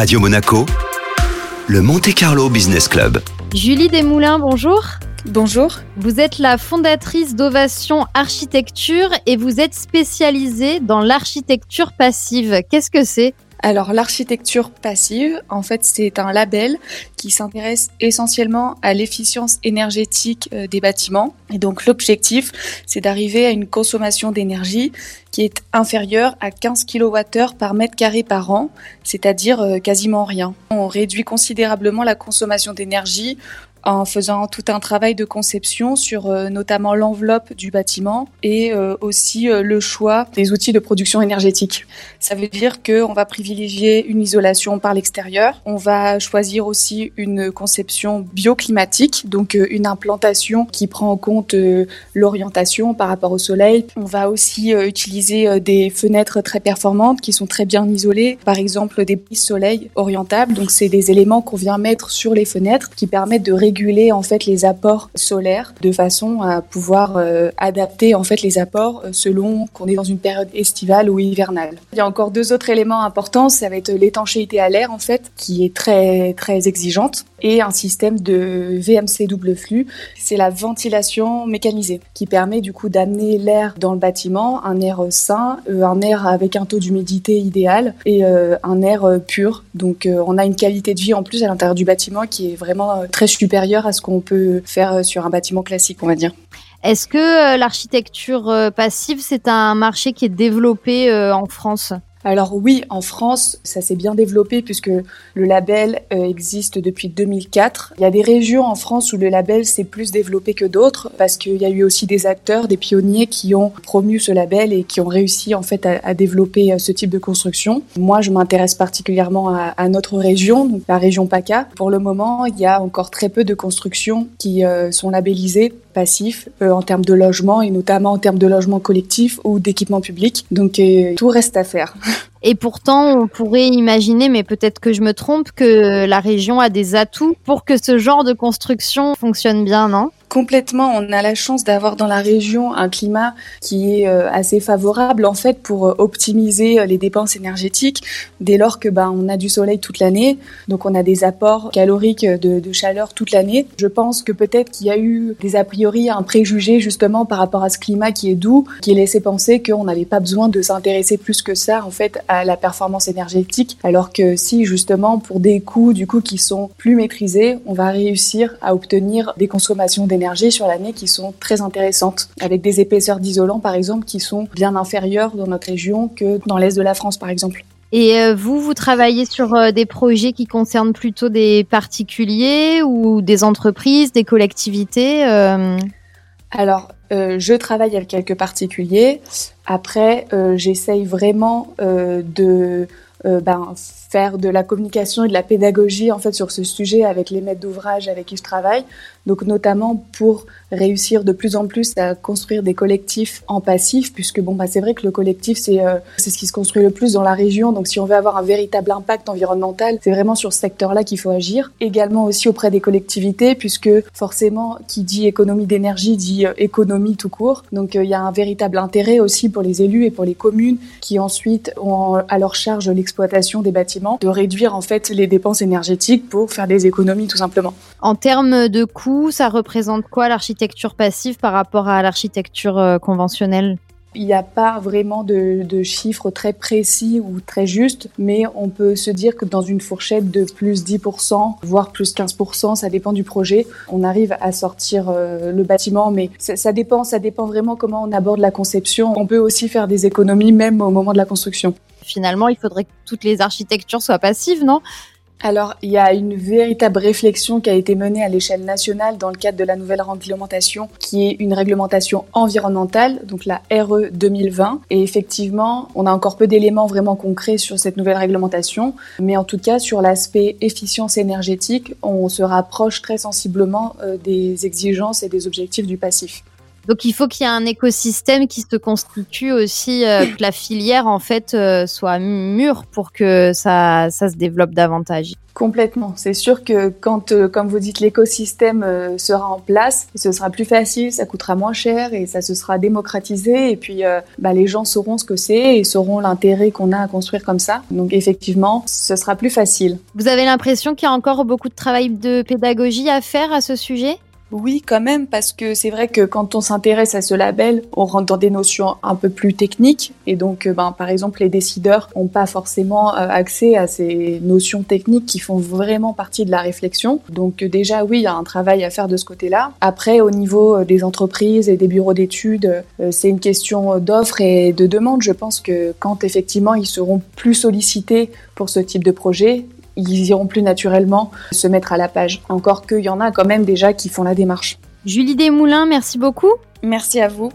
Radio Monaco, le Monte Carlo Business Club. Julie Desmoulins, bonjour. Bonjour. Vous êtes la fondatrice d'Ovation Architecture et vous êtes spécialisée dans l'architecture passive. Qu'est-ce que c'est? Alors l'architecture passive, en fait, c'est un label qui s'intéresse essentiellement à l'efficience énergétique euh, des bâtiments. Et donc l'objectif, c'est d'arriver à une consommation d'énergie qui est inférieure à 15 kWh par mètre carré par an, c'est-à-dire euh, quasiment rien. On réduit considérablement la consommation d'énergie en faisant tout un travail de conception sur euh, notamment l'enveloppe du bâtiment et euh, aussi euh, le choix des outils de production énergétique. Ça veut dire qu'on va privilégier une isolation par l'extérieur. On va choisir aussi une conception bioclimatique, donc une implantation qui prend en compte l'orientation par rapport au soleil. On va aussi utiliser des fenêtres très performantes qui sont très bien isolées, par exemple des prises soleil orientables. Donc c'est des éléments qu'on vient mettre sur les fenêtres qui permettent de réguler en fait les apports solaires de façon à pouvoir euh, adapter en fait les apports euh, selon qu'on est dans une période estivale ou hivernale. Il y a encore deux autres éléments importants, ça va être l'étanchéité à l'air en fait qui est très très exigeante et un système de VMC double flux, c'est la ventilation mécanisée qui permet du coup d'amener l'air dans le bâtiment, un air sain, euh, un air avec un taux d'humidité idéal et un air pur. Donc on a une qualité de vie en plus à l'intérieur du bâtiment qui est vraiment très supérieure à ce qu'on peut faire sur un bâtiment classique, on va dire. Est-ce que euh, l'architecture euh, passive, c'est un marché qui est développé euh, en France? Alors oui, en France, ça s'est bien développé puisque le label euh, existe depuis 2004. Il y a des régions en France où le label s'est plus développé que d'autres parce qu'il y a eu aussi des acteurs, des pionniers qui ont promu ce label et qui ont réussi en fait à, développer euh, ce type de construction. Moi, je m'intéresse particulièrement à, notre région, la région PACA. Pour le moment, il y a encore très peu de constructions qui euh, sont labellisées passifs en termes de logement et notamment en termes de logement collectif ou d'équipement public. Donc tout reste à faire. Et pourtant, on pourrait imaginer, mais peut-être que je me trompe, que la région a des atouts pour que ce genre de construction fonctionne bien, non? Complètement, on a la chance d'avoir dans la région un climat qui est euh, assez favorable en fait pour euh, optimiser euh, les dépenses énergétiques dès lors que ben on a du soleil toute l'année, donc on a des apports caloriques de, de chaleur toute l'année. Je pense que peut-être qu'il y a eu des a priori un préjugé justement par rapport à ce climat qui est doux, qui laissait penser qu'on n'avait pas besoin de s'intéresser plus que ça en fait à la performance énergétique, alors que si justement pour des coûts du coup qui sont plus maîtrisés, on va réussir à obtenir des consommations d'énergie sur l'année qui sont très intéressantes, avec des épaisseurs d'isolant par exemple qui sont bien inférieures dans notre région que dans l'est de la France par exemple. Et euh, vous, vous travaillez sur euh, des projets qui concernent plutôt des particuliers ou des entreprises, des collectivités euh? Alors, je travaille avec quelques particuliers. Après, j'essaye vraiment de ben, faire de la communication et de la pédagogie en fait sur ce sujet avec les maîtres d'ouvrage avec qui je travaille. Donc notamment pour réussir de plus en plus à construire des collectifs en passif, puisque bon bah c'est vrai que le collectif c'est euh, c'est ce qui se construit le plus dans la région. Donc si on veut avoir un véritable impact environnemental, c'est vraiment sur ce secteur-là qu'il faut agir. Également aussi auprès des collectivités, puisque forcément qui dit économie d'énergie dit euh, économie tout court. Donc euh, il y a un véritable intérêt aussi pour les élus et pour les communes qui ensuite ont à leur charge l'exploitation des bâtiments de réduire en fait les dépenses énergétiques pour faire des économies tout simplement. En termes de coûts, ça représente quoi l'architecture passive par rapport à l'architecture euh, conventionnelle? Il n'y a pas vraiment de, chiffres très précis ou très justes, mais on peut se dire que dans une fourchette de plus 10%, voire plus 15%, ça dépend du projet, on arrive à sortir euh, le bâtiment, mais ça, dépend, ça dépend vraiment comment on aborde la conception. On peut aussi faire des économies même au moment de la construction. Finalement, il faudrait que toutes les architectures soient passives, non? Alors, il y a une véritable réflexion qui a été menée à l'échelle nationale dans le cadre de la nouvelle réglementation, qui est une réglementation environnementale, donc la RE 2020. Et effectivement, on a encore peu d'éléments vraiment concrets sur cette nouvelle réglementation, mais en tout cas, sur l'aspect efficience énergétique, on se rapproche très sensiblement euh, des exigences et des objectifs du passif. Donc il faut qu'il y ait un écosystème qui se constitue aussi, euh, que la filière en fait euh, soit mûre pour que ça, ça se développe davantage. Complètement. C'est sûr que quand, euh, comme vous dites, l'écosystème sera en place, ce sera plus facile, ça coûtera moins cher et ça se sera démocratisé. Et puis, bah, les gens sauront ce que c'est et sauront l'intérêt qu'on a à construire comme ça. Donc, effectivement, ce sera plus facile. Vous avez l'impression qu'il y a encore beaucoup de travail de pédagogie à faire à ce sujet? Oui, quand même, parce que c'est vrai que quand on s'intéresse à ce label, on rentre dans des notions un peu plus techniques. Et donc, euh, ben, par exemple, les décideurs n'ont pas forcément euh, accès à ces notions techniques qui font vraiment partie de la réflexion. Donc, euh, déjà, oui, il y a un travail à faire de ce côté-là. Après, au niveau des entreprises et des bureaux d'études, c'est une question d'offre et de demande. Je pense que quand effectivement ils seront plus sollicités pour ce type de projet, ils iront plus naturellement se mettre à la page. Encore qu'il y en a quand même déjà qui font la démarche. Julie Desmoulins, merci beaucoup. Merci à vous.